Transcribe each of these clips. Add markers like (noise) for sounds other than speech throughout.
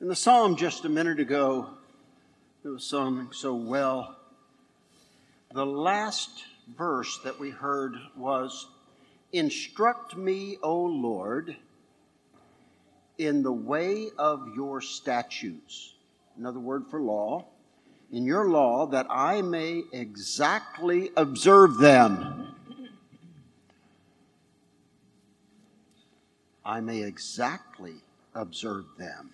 In the psalm just a minute ago, it was sung so well. The last verse that we heard was Instruct me, O Lord, in the way of your statutes. Another word for law. In your law, that I may exactly observe them. I may exactly observe them.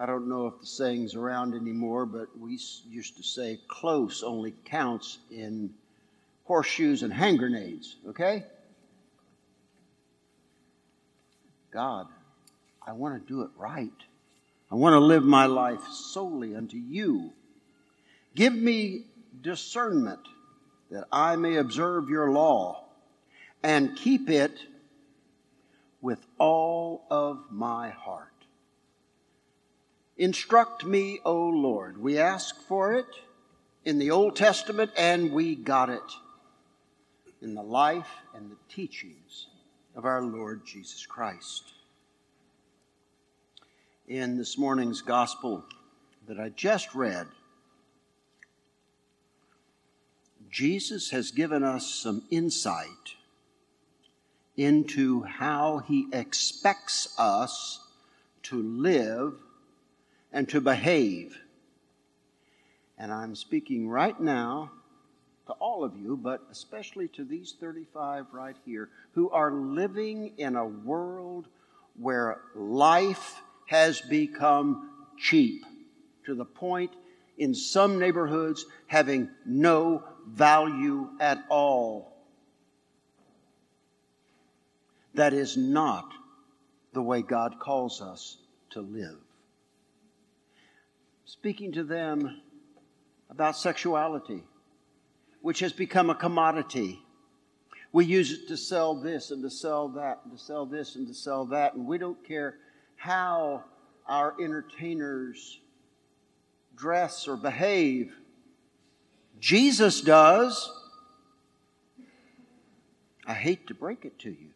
I don't know if the saying's around anymore, but we used to say close only counts in horseshoes and hand grenades, okay? God, I want to do it right. I want to live my life solely unto you. Give me discernment that I may observe your law and keep it with all of my heart. Instruct me, O Lord. We asked for it in the Old Testament and we got it in the life and the teachings of our Lord Jesus Christ. In this morning's gospel that I just read, Jesus has given us some insight into how he expects us to live and to behave. And I'm speaking right now to all of you, but especially to these 35 right here who are living in a world where life has become cheap to the point in some neighborhoods having no value at all. That is not the way God calls us to live. Speaking to them about sexuality which has become a commodity. We use it to sell this and to sell that and to sell this and to sell that, and we don't care how our entertainers dress or behave. Jesus does. I hate to break it to you,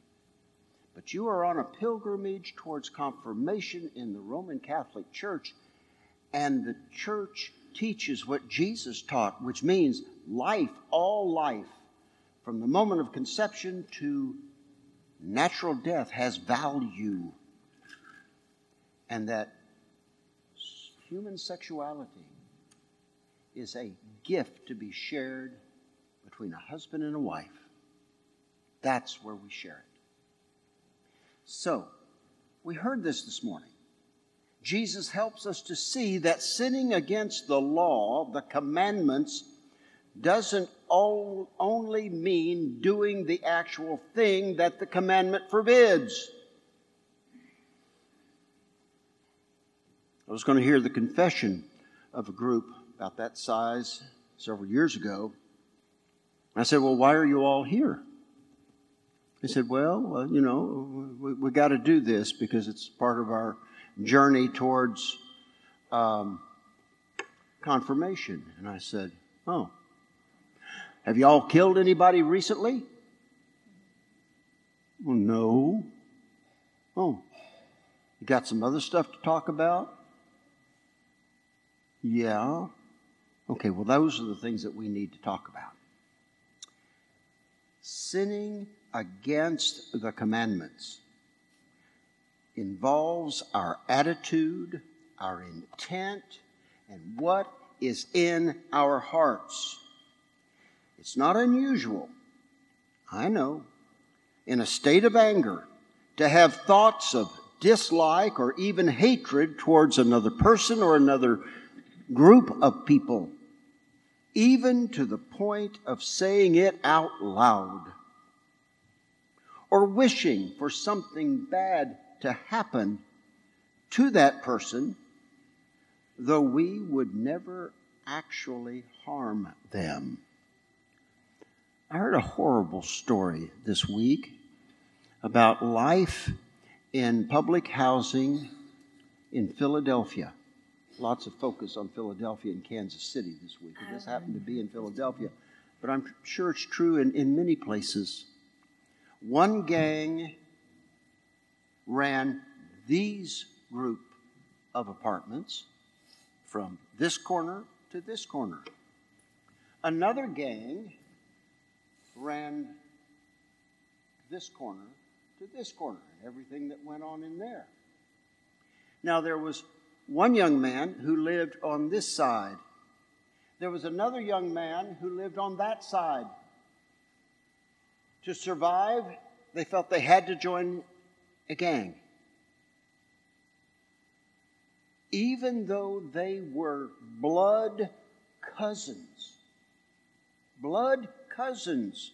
but you are on a pilgrimage towards confirmation in the Roman Catholic Church, and the church teaches what Jesus taught, which means life, all life, from the moment of conception to natural death, has value. And that human sexuality is a gift to be shared between a husband and a wife. That's where we share it. So, we heard this this morning. Jesus helps us to see that sinning against the law, the commandments, doesn't only mean doing the actual thing that the commandment forbids. I was going to hear the confession of a group about that size several years ago. I said, Well, why are you all here? They said, Well, uh, you know, we, we got to do this because it's part of our journey towards um, confirmation. And I said, Oh, have you all killed anybody recently? Well, no. Oh, you got some other stuff to talk about? Yeah. Okay, well, those are the things that we need to talk about. Sinning against the commandments involves our attitude, our intent, and what is in our hearts. It's not unusual, I know, in a state of anger to have thoughts of dislike or even hatred towards another person or another group of people, even to the point of saying it out loud or wishing for something bad to happen to that person, though we would never actually harm them. I heard a horrible story this week about life in public housing in Philadelphia. Lots of focus on Philadelphia and Kansas City this week. It just happened to be in Philadelphia, but I'm sure it's true in, in many places. One gang ran these group of apartments from this corner to this corner. Another gang ran this corner to this corner and everything that went on in there. Now, there was one young man who lived on this side. There was another young man who lived on that side. To survive, they felt they had to join a gang. Even though they were blood cousins. Blood cousins.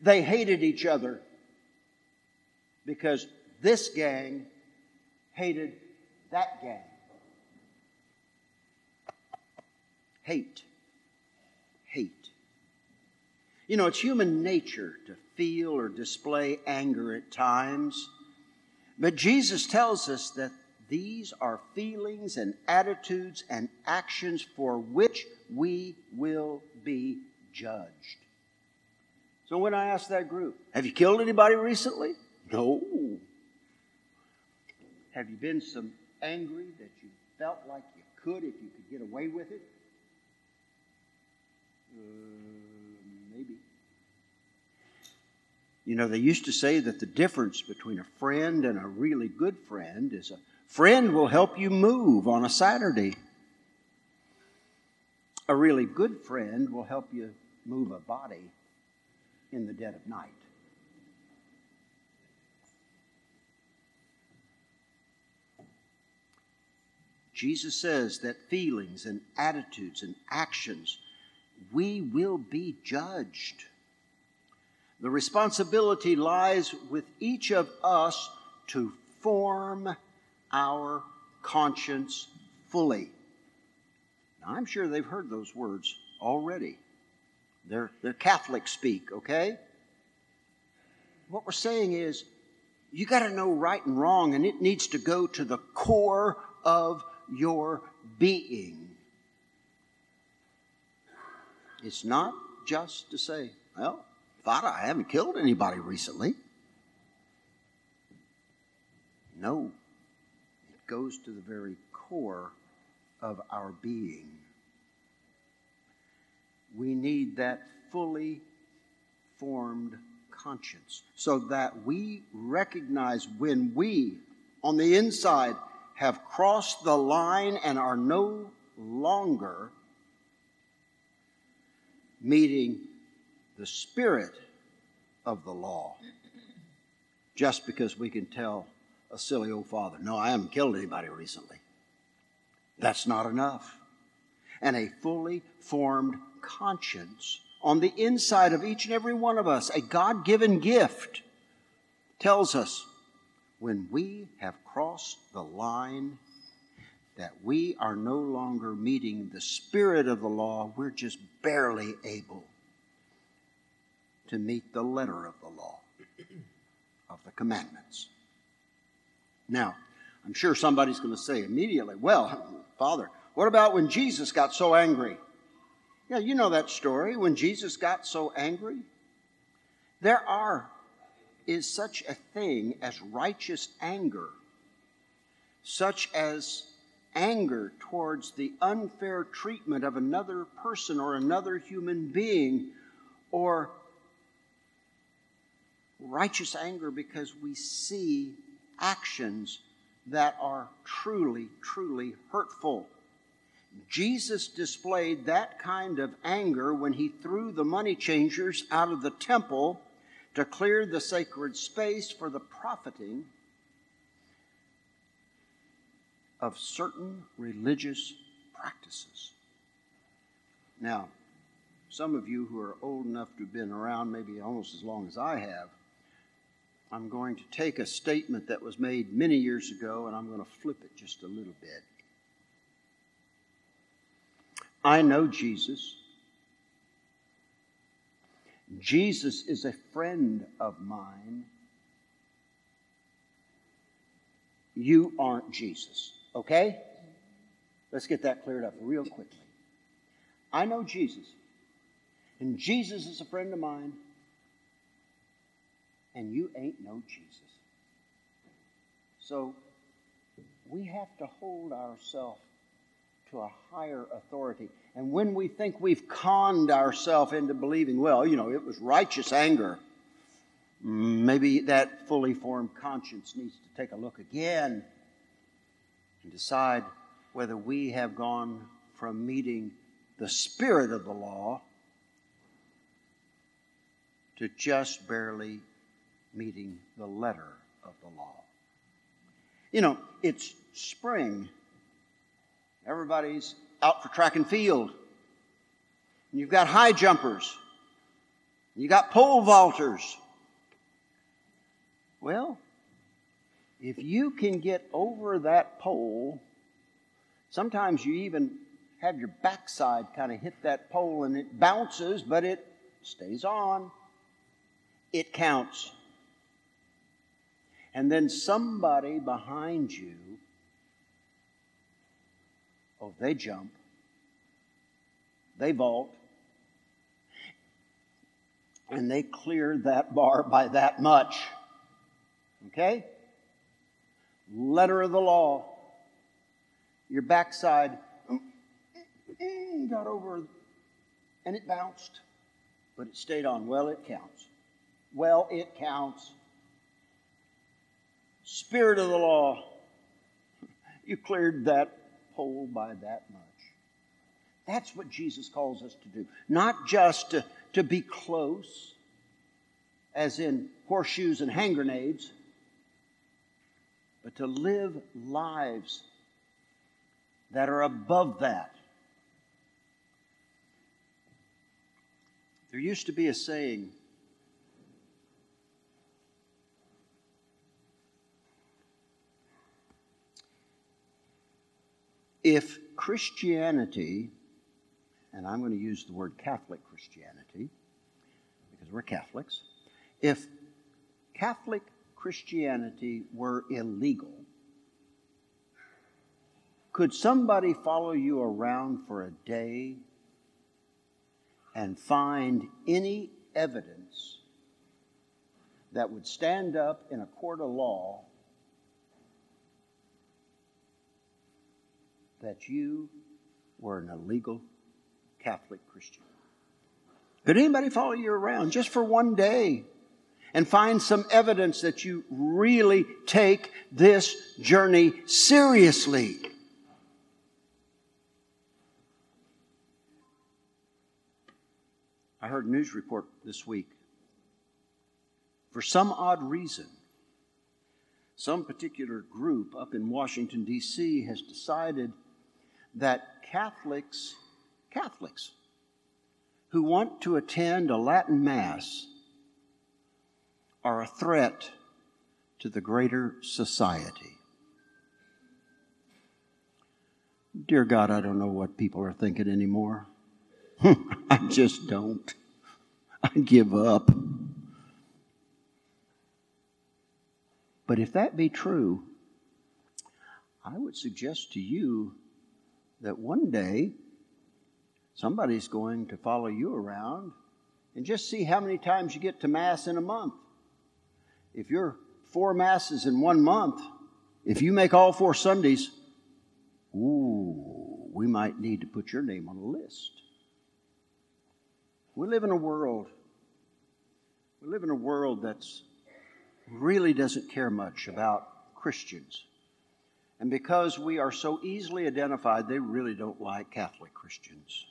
They hated each other because this gang hated that gang. Hate. Hate. You know, it's human nature to feel or display anger at times, but Jesus tells us that these are feelings and attitudes and actions for which we will be judged. So when I asked that group, have you killed anybody recently? No. Have you been so angry that you felt like you could if you could get away with it? Uh, maybe. You know, they used to say that the difference between a friend and a really good friend is a friend will help you move on a Saturday. A really good friend will help you move a body in the dead of night. Jesus says that feelings and attitudes and actions, we will be judged. The responsibility lies with each of us to form our conscience fully. Now, I'm sure they've heard those words already. They're, they're Catholic speak, okay? What we're saying is, you got to know right and wrong, and it needs to go to the core of your being. It's not just to say, well, I haven't killed anybody recently. No, it goes to the very core of our being. We need that fully formed conscience so that we recognize when we, on the inside, have crossed the line and are no longer meeting the spirit of the law just because we can tell a silly old father, No, I haven't killed anybody recently. That's not enough. And a fully formed conscience on the inside of each and every one of us, a God given gift, tells us when we have crossed the line that we are no longer meeting the spirit of the law, we're just barely able to meet the letter of the law, of the commandments. Now, I'm sure somebody's going to say immediately, well, Father, what about when Jesus got so angry? Yeah, you know that story when Jesus got so angry. There are is such a thing as righteous anger, such as anger towards the unfair treatment of another person or another human being, or righteous anger because we see actions that are truly, truly hurtful. Jesus displayed that kind of anger when he threw the money changers out of the temple to clear the sacred space for the profiting of certain religious practices. Now, some of you who are old enough to have been around maybe almost as long as I have, I'm going to take a statement that was made many years ago and I'm going to flip it just a little bit. I know Jesus. Jesus is a friend of mine. You aren't Jesus, okay? Let's get that cleared up real quickly. I know Jesus, and Jesus is a friend of mine, and you ain't no Jesus. So we have to hold ourselves to a higher authority. And when we think we've conned ourselves into believing, well, you know, it was righteous anger, maybe that fully formed conscience needs to take a look again and decide whether we have gone from meeting the spirit of the law to just barely meeting the letter of the law. You know, it's spring. Everybody's out for track and field. And you've got high jumpers. You got pole vaulters. Well, if you can get over that pole, sometimes you even have your backside kind of hit that pole and it bounces, but it stays on. It counts. And then somebody behind you, oh, they jump, they vault, and they clear that bar by that much. Okay? Letter of the law. Your backside mm, mm, mm, got over and it bounced, but it stayed on. Well, it counts. Well, it counts. Spirit of the law, you cleared that pole by that much. That's what Jesus calls us to do. Not just to, to be close, as in horseshoes and hand grenades, but to live lives that are above that. There used to be a saying if Christianity, and I'm going to use the word Catholic Christianity because we're Catholics, if Catholic Christianity were illegal, could somebody follow you around for a day and find any evidence that would stand up in a court of law that you were an illegal Catholic Christian? Could anybody follow you around just for one day and find some evidence that you really take this journey seriously? I heard a news report this week. For some odd reason, some particular group up in Washington, D.C. has decided that Catholics, Catholics, who want to attend a Latin Mass are a threat to the greater society. Dear God, I don't know what people are thinking anymore. (laughs) I just don't. I give up. But if that be true, I would suggest to you that one day somebody's going to follow you around and just see how many times you get to Mass in a month. If you're four Masses in one month, if you make all four Sundays, ooh, we might need to put your name on a list. We live in a world, we live in a world that's really doesn't care much about Christians. And because we are so easily identified, they really don't like Catholic Christians.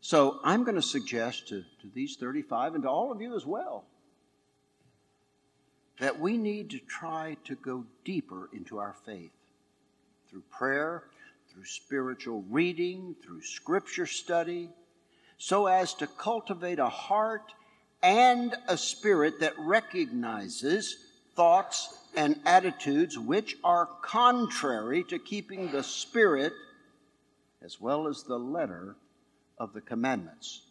So I'm going to suggest to, to these 35 and to all of you as well that we need to try to go deeper into our faith through prayer, through spiritual reading, through scripture study, so as to cultivate a heart and a spirit that recognizes thoughts and attitudes which are contrary to keeping the spirit as well as the letter of the commandments,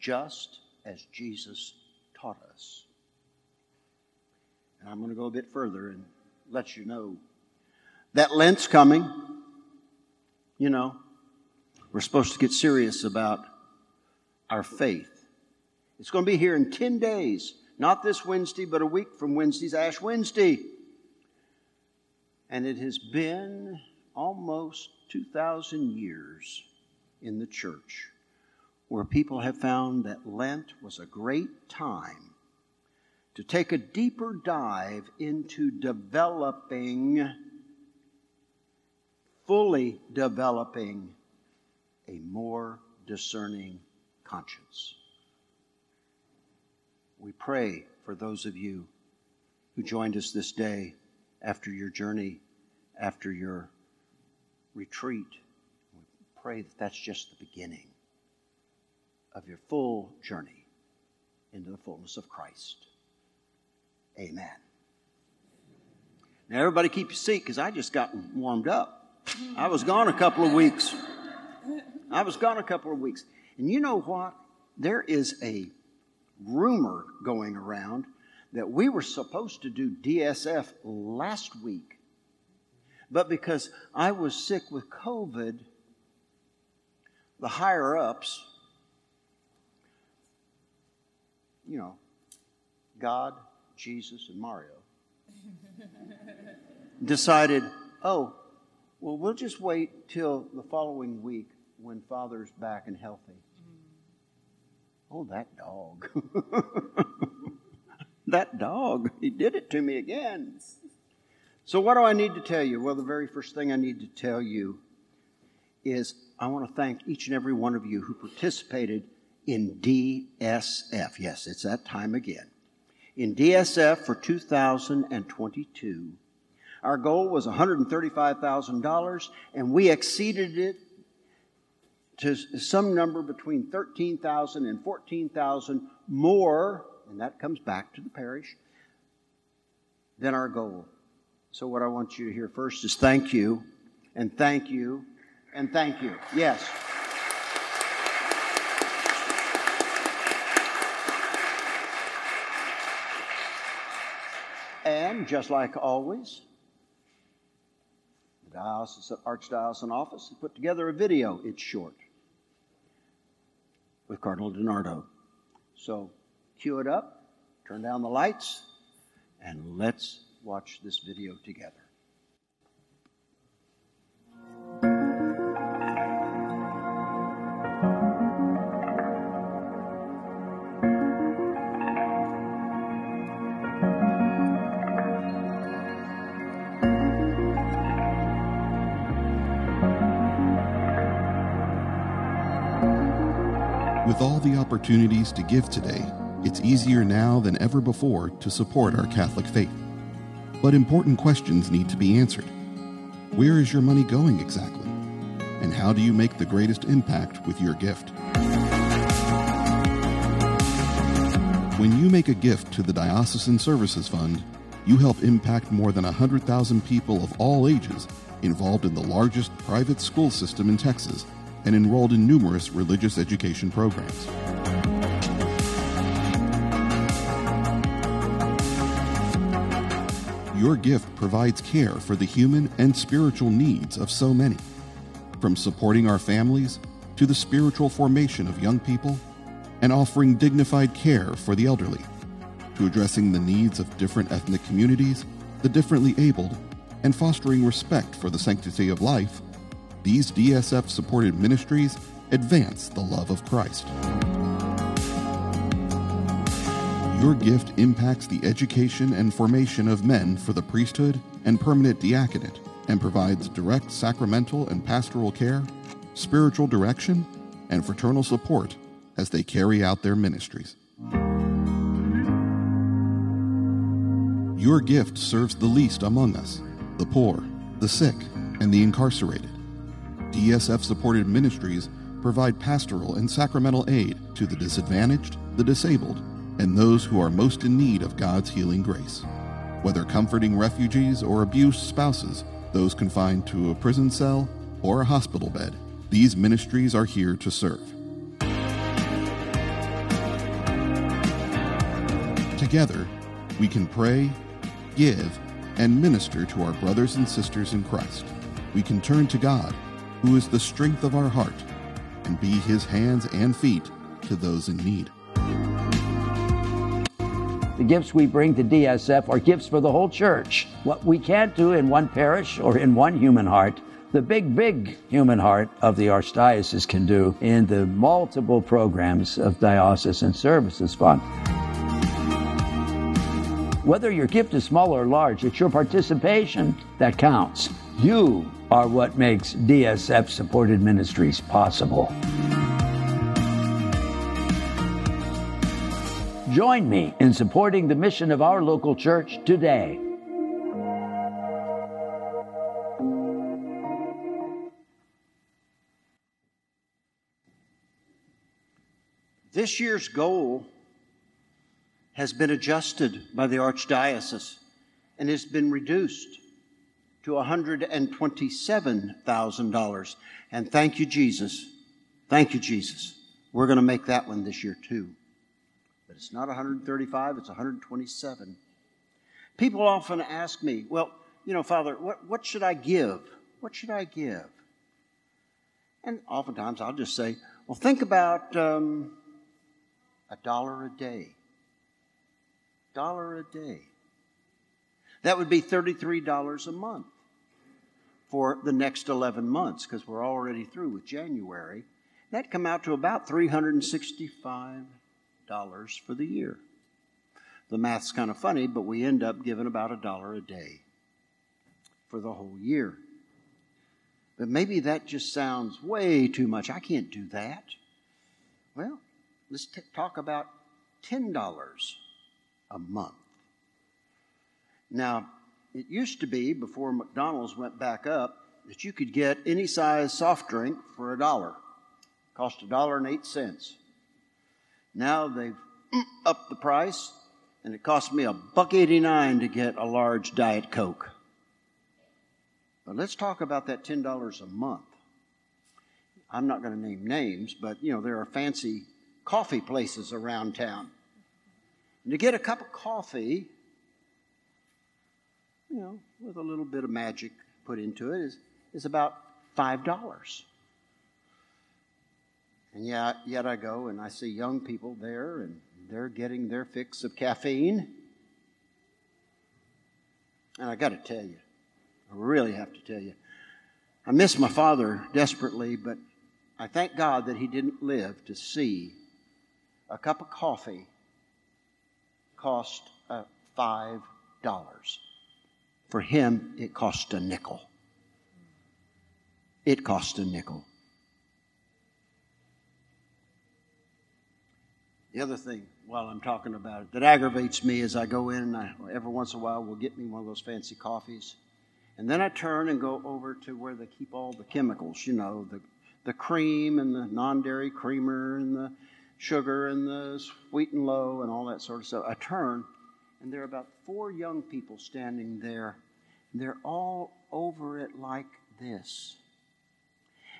just as Jesus taught us. And I'm going to go a bit further and let you know that Lent's coming. You know, we're supposed to get serious about our faith. It's going to be here in 10 days. Not this Wednesday, but a week from Wednesday's Ash Wednesday. And it has been almost 2,000 years in the church where people have found that Lent was a great time to take a deeper dive into developing, fully developing a more discerning conscience. We pray for those of you who joined us this day after your journey, after your retreat. We pray that that's just the beginning of your full journey into the fullness of Christ. Amen. Now, everybody keep your seat because I just got warmed up. I was gone a couple of weeks. I was gone a couple of weeks. And you know what? There is a rumor going around that we were supposed to do DSF last week. But because I was sick with COVID, the higher ups, you know, God, Jesus, and Mario, (laughs) decided, oh, well, we'll just wait till the following week when Father's back and healthy. Oh, that dog. (laughs) that dog. He did it to me again. So, what do I need to tell you? Well, the very first thing I need to tell you is I want to thank each and every one of you who participated in DSF. Yes, it's that time again. In DSF for 2022, our goal was $135,000, and we exceeded it to some number between 13,000 and 14,000 more, and that comes back to the parish, than our goal. So, what I want you to hear first is thank you, and thank you, and thank you. Yes. And just like always, the Archdiocesan office put together a video. It's short with Cardinal DiNardo. So cue it up, turn down the lights, and let's watch this video together. Opportunities to give today, it's easier now than ever before to support our Catholic faith. But important questions need to be answered. Where is your money going exactly? And how do you make the greatest impact with your gift? When you make a gift to the Diocesan Services Fund, you help impact more than 100,000 people of all ages involved in the largest private school system in Texas and enrolled in numerous religious education programs. Your gift provides care for the human and spiritual needs of so many, from supporting our families to the spiritual formation of young people and offering dignified care for the elderly, to addressing the needs of different ethnic communities, the differently abled, and fostering respect for the sanctity of life these DSF supported ministries advance the love of Christ. Your gift impacts the education and formation of men for the priesthood and permanent diaconate and provides direct sacramental and pastoral care, spiritual direction, and fraternal support as they carry out their ministries. Your gift serves the least among us, the poor, the sick, and the incarcerated. DSF supported ministries provide pastoral and sacramental aid to the disadvantaged, the disabled, and those who are most in need of God's healing grace. Whether comforting refugees or abused spouses, those confined to a prison cell or a hospital bed, these ministries are here to serve. Together, we can pray, give, and minister to our brothers and sisters in Christ. We can turn to God who is the strength of our heart, and be his hands and feet to those in need. The gifts we bring to DSF are gifts for the whole church. What we can't do in one parish or in one human heart, the big, big human heart of the Archdiocese can do in the multiple programs of Diocesan Services Fund. Whether your gift is small or large, it's your participation that counts. You are what makes DSF supported ministries possible. Join me in supporting the mission of our local church today. This year's goal has been adjusted by the Archdiocese and has been reduced to $127,000. And thank you, Jesus. Thank you, Jesus. We're going to make that one this year too. But it's not 135, it's 127. People often ask me, well, you know, Father, what, what should I give? What should I give? And oftentimes I'll just say, well, think about um, a dollar a day. Dollar a day. That would be $33 a month for the next 11 months because we're already through with January. That'd come out to about 365 dollars for the year. The math's kind of funny, but we end up giving about a dollar a day for the whole year. But maybe that just sounds way too much. I can't do that. Well, let's t- talk about $10 a month. Now, it used to be, before McDonald's went back up, that you could get any size soft drink for a dollar. Cost a dollar and eight cents. Now they've (clears throat) upped the price, and it cost me a buck eighty nine to get a large Diet Coke. But let's talk about that ten dollars a month. I'm not going to name names, but you know there are fancy coffee places around town. And to get a cup of coffee, you know, with a little bit of magic put into it, is, is about five dollars. And yet, yet I go and I see young people there and they're getting their fix of caffeine. And I got to tell you, I really have to tell you, I miss my father desperately, but I thank God that he didn't live to see a cup of coffee cost uh, five dollars. For him, it cost a nickel. It cost a nickel. The other thing, while I'm talking about it, that aggravates me is I go in and I, every once in a while will get me one of those fancy coffees. And then I turn and go over to where they keep all the chemicals, you know, the, the cream and the non dairy creamer and the sugar and the sweet and low and all that sort of stuff. I turn and there are about four young people standing there. They're all over it like this.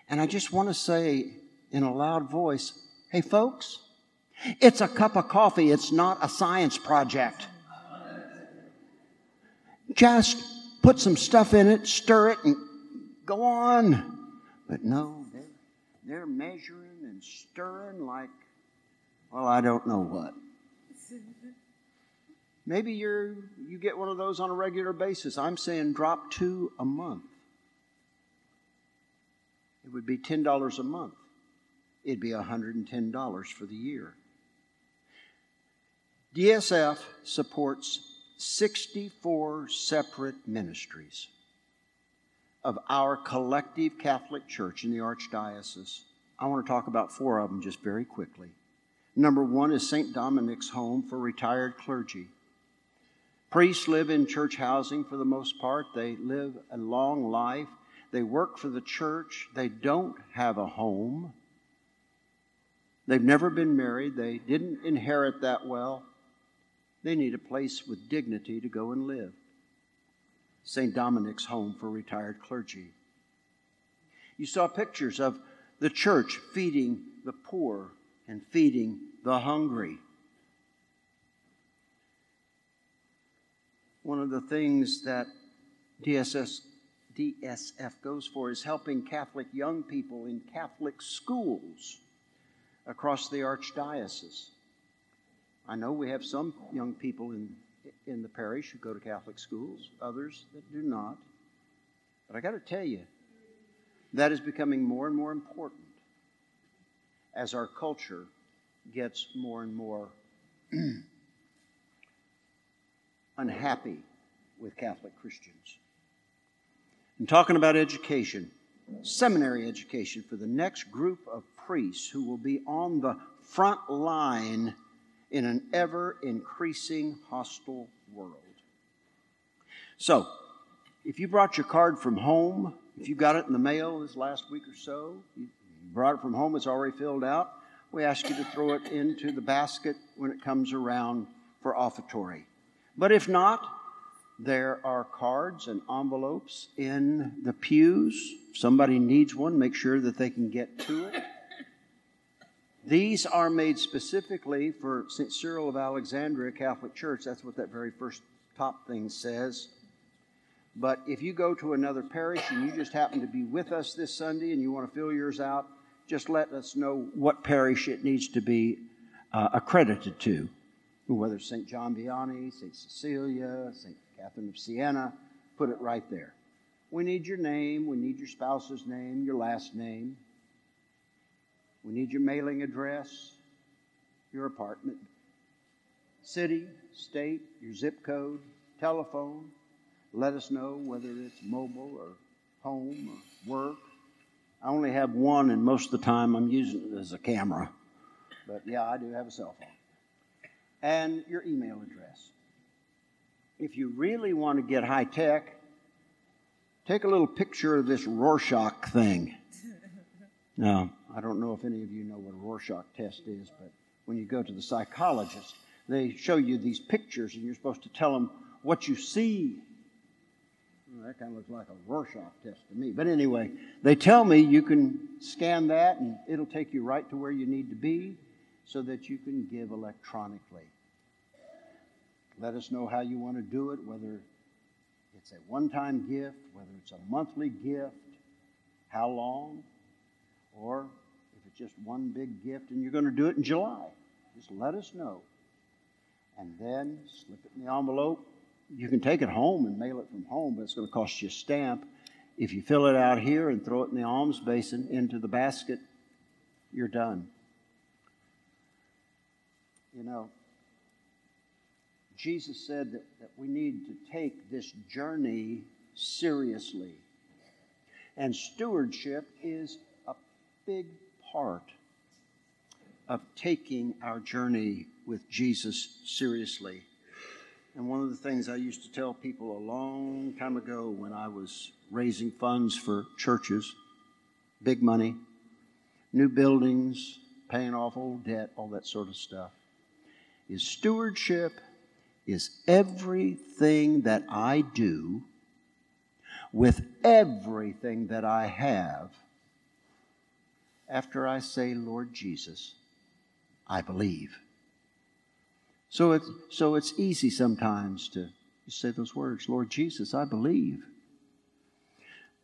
And I just want to say in a loud voice, hey, folks, it's a cup of coffee, it's not a science project. Just put some stuff in it, stir it, and go on. But no, they're, they're measuring and stirring like, well, I don't know what. Maybe you're you get one of those on a regular basis. I'm saying drop two a month. It would be ten dollars a month. It'd be $110 for the year. DSF supports 64 separate ministries of our collective Catholic Church in the Archdiocese. I want to talk about four of them just very quickly. Number one is St. Dominic's Home for Retired Clergy. Priests live in church housing for the most part. They live a long life. They work for the church. They don't have a home. They've never been married. They didn't inherit that well. They need a place with dignity to go and live. St. Dominic's Home for Retired Clergy. You saw pictures of the church feeding the poor and feeding the hungry. One of the things that DSS, DSF goes for is helping Catholic young people in Catholic schools across the Archdiocese. I know we have some young people in, in the parish who go to Catholic schools, others that do not. But I got to tell you, that is becoming more and more important as our culture gets more and more (clears throat) unhappy with Catholic Christians. And talking about education, seminary education for the next group of priests who will be on the front line in an ever increasing hostile world. So, if you brought your card from home, if you got it in the mail this last week or so, you brought it from home, it's already filled out, we ask you to throw it into the basket when it comes around for offertory. But if not, there are cards and envelopes in the pews. If somebody needs one, make sure that they can get to it. These are made specifically for St. Cyril of Alexandria Catholic Church. That's what that very first top thing says. But if you go to another parish and you just happen to be with us this Sunday and you want to fill yours out, just let us know what parish it needs to be uh, accredited to, whether St. John Vianney, St. Cecilia, St. Catherine of Siena, put it right there. We need your name, we need your spouse's name, your last name, we need your mailing address, your apartment, city, state, your zip code, telephone. Let us know whether it's mobile or home or work. I only have one, and most of the time I'm using it as a camera. But yeah, I do have a cell phone. And your email address. If you really want to get high tech, take a little picture of this Rorschach thing. (laughs) Now, I don't know if any of you know what a Rorschach test is, but when you go to the psychologist, they show you these pictures and you're supposed to tell them what you see. Well, that kind of looks like a Rorschach test to me. But anyway, they tell me you can scan that and it'll take you right to where you need to be so that you can give electronically. Let us know how you want to do it, whether it's a one time gift, whether it's a monthly gift, how long, or if it's just one big gift and you're going to do it in July. Just let us know. And then slip it in the envelope. You can take it home and mail it from home, but it's going to cost you a stamp. If you fill it out here and throw it in the alms basin into the basket, you're done. You know, Jesus said that, that we need to take this journey seriously. And stewardship is big part of taking our journey with Jesus seriously. And one of the things I used to tell people a long time ago when I was raising funds for churches, big money, new buildings, paying off old debt, all that sort of stuff, is stewardship is everything that I do with everything that I have after I say, Lord Jesus, I believe. So it's, so it's easy sometimes to say those words, Lord Jesus, I believe.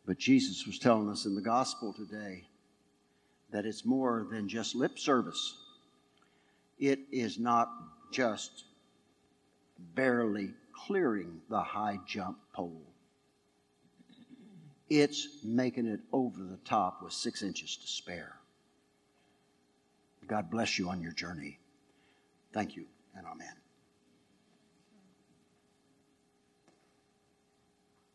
But Jesus was telling us in the gospel today that it's more than just lip service. It is not just barely clearing the high jump pole. It's making it over the top with six inches to spare. God bless you on your journey. Thank you and amen.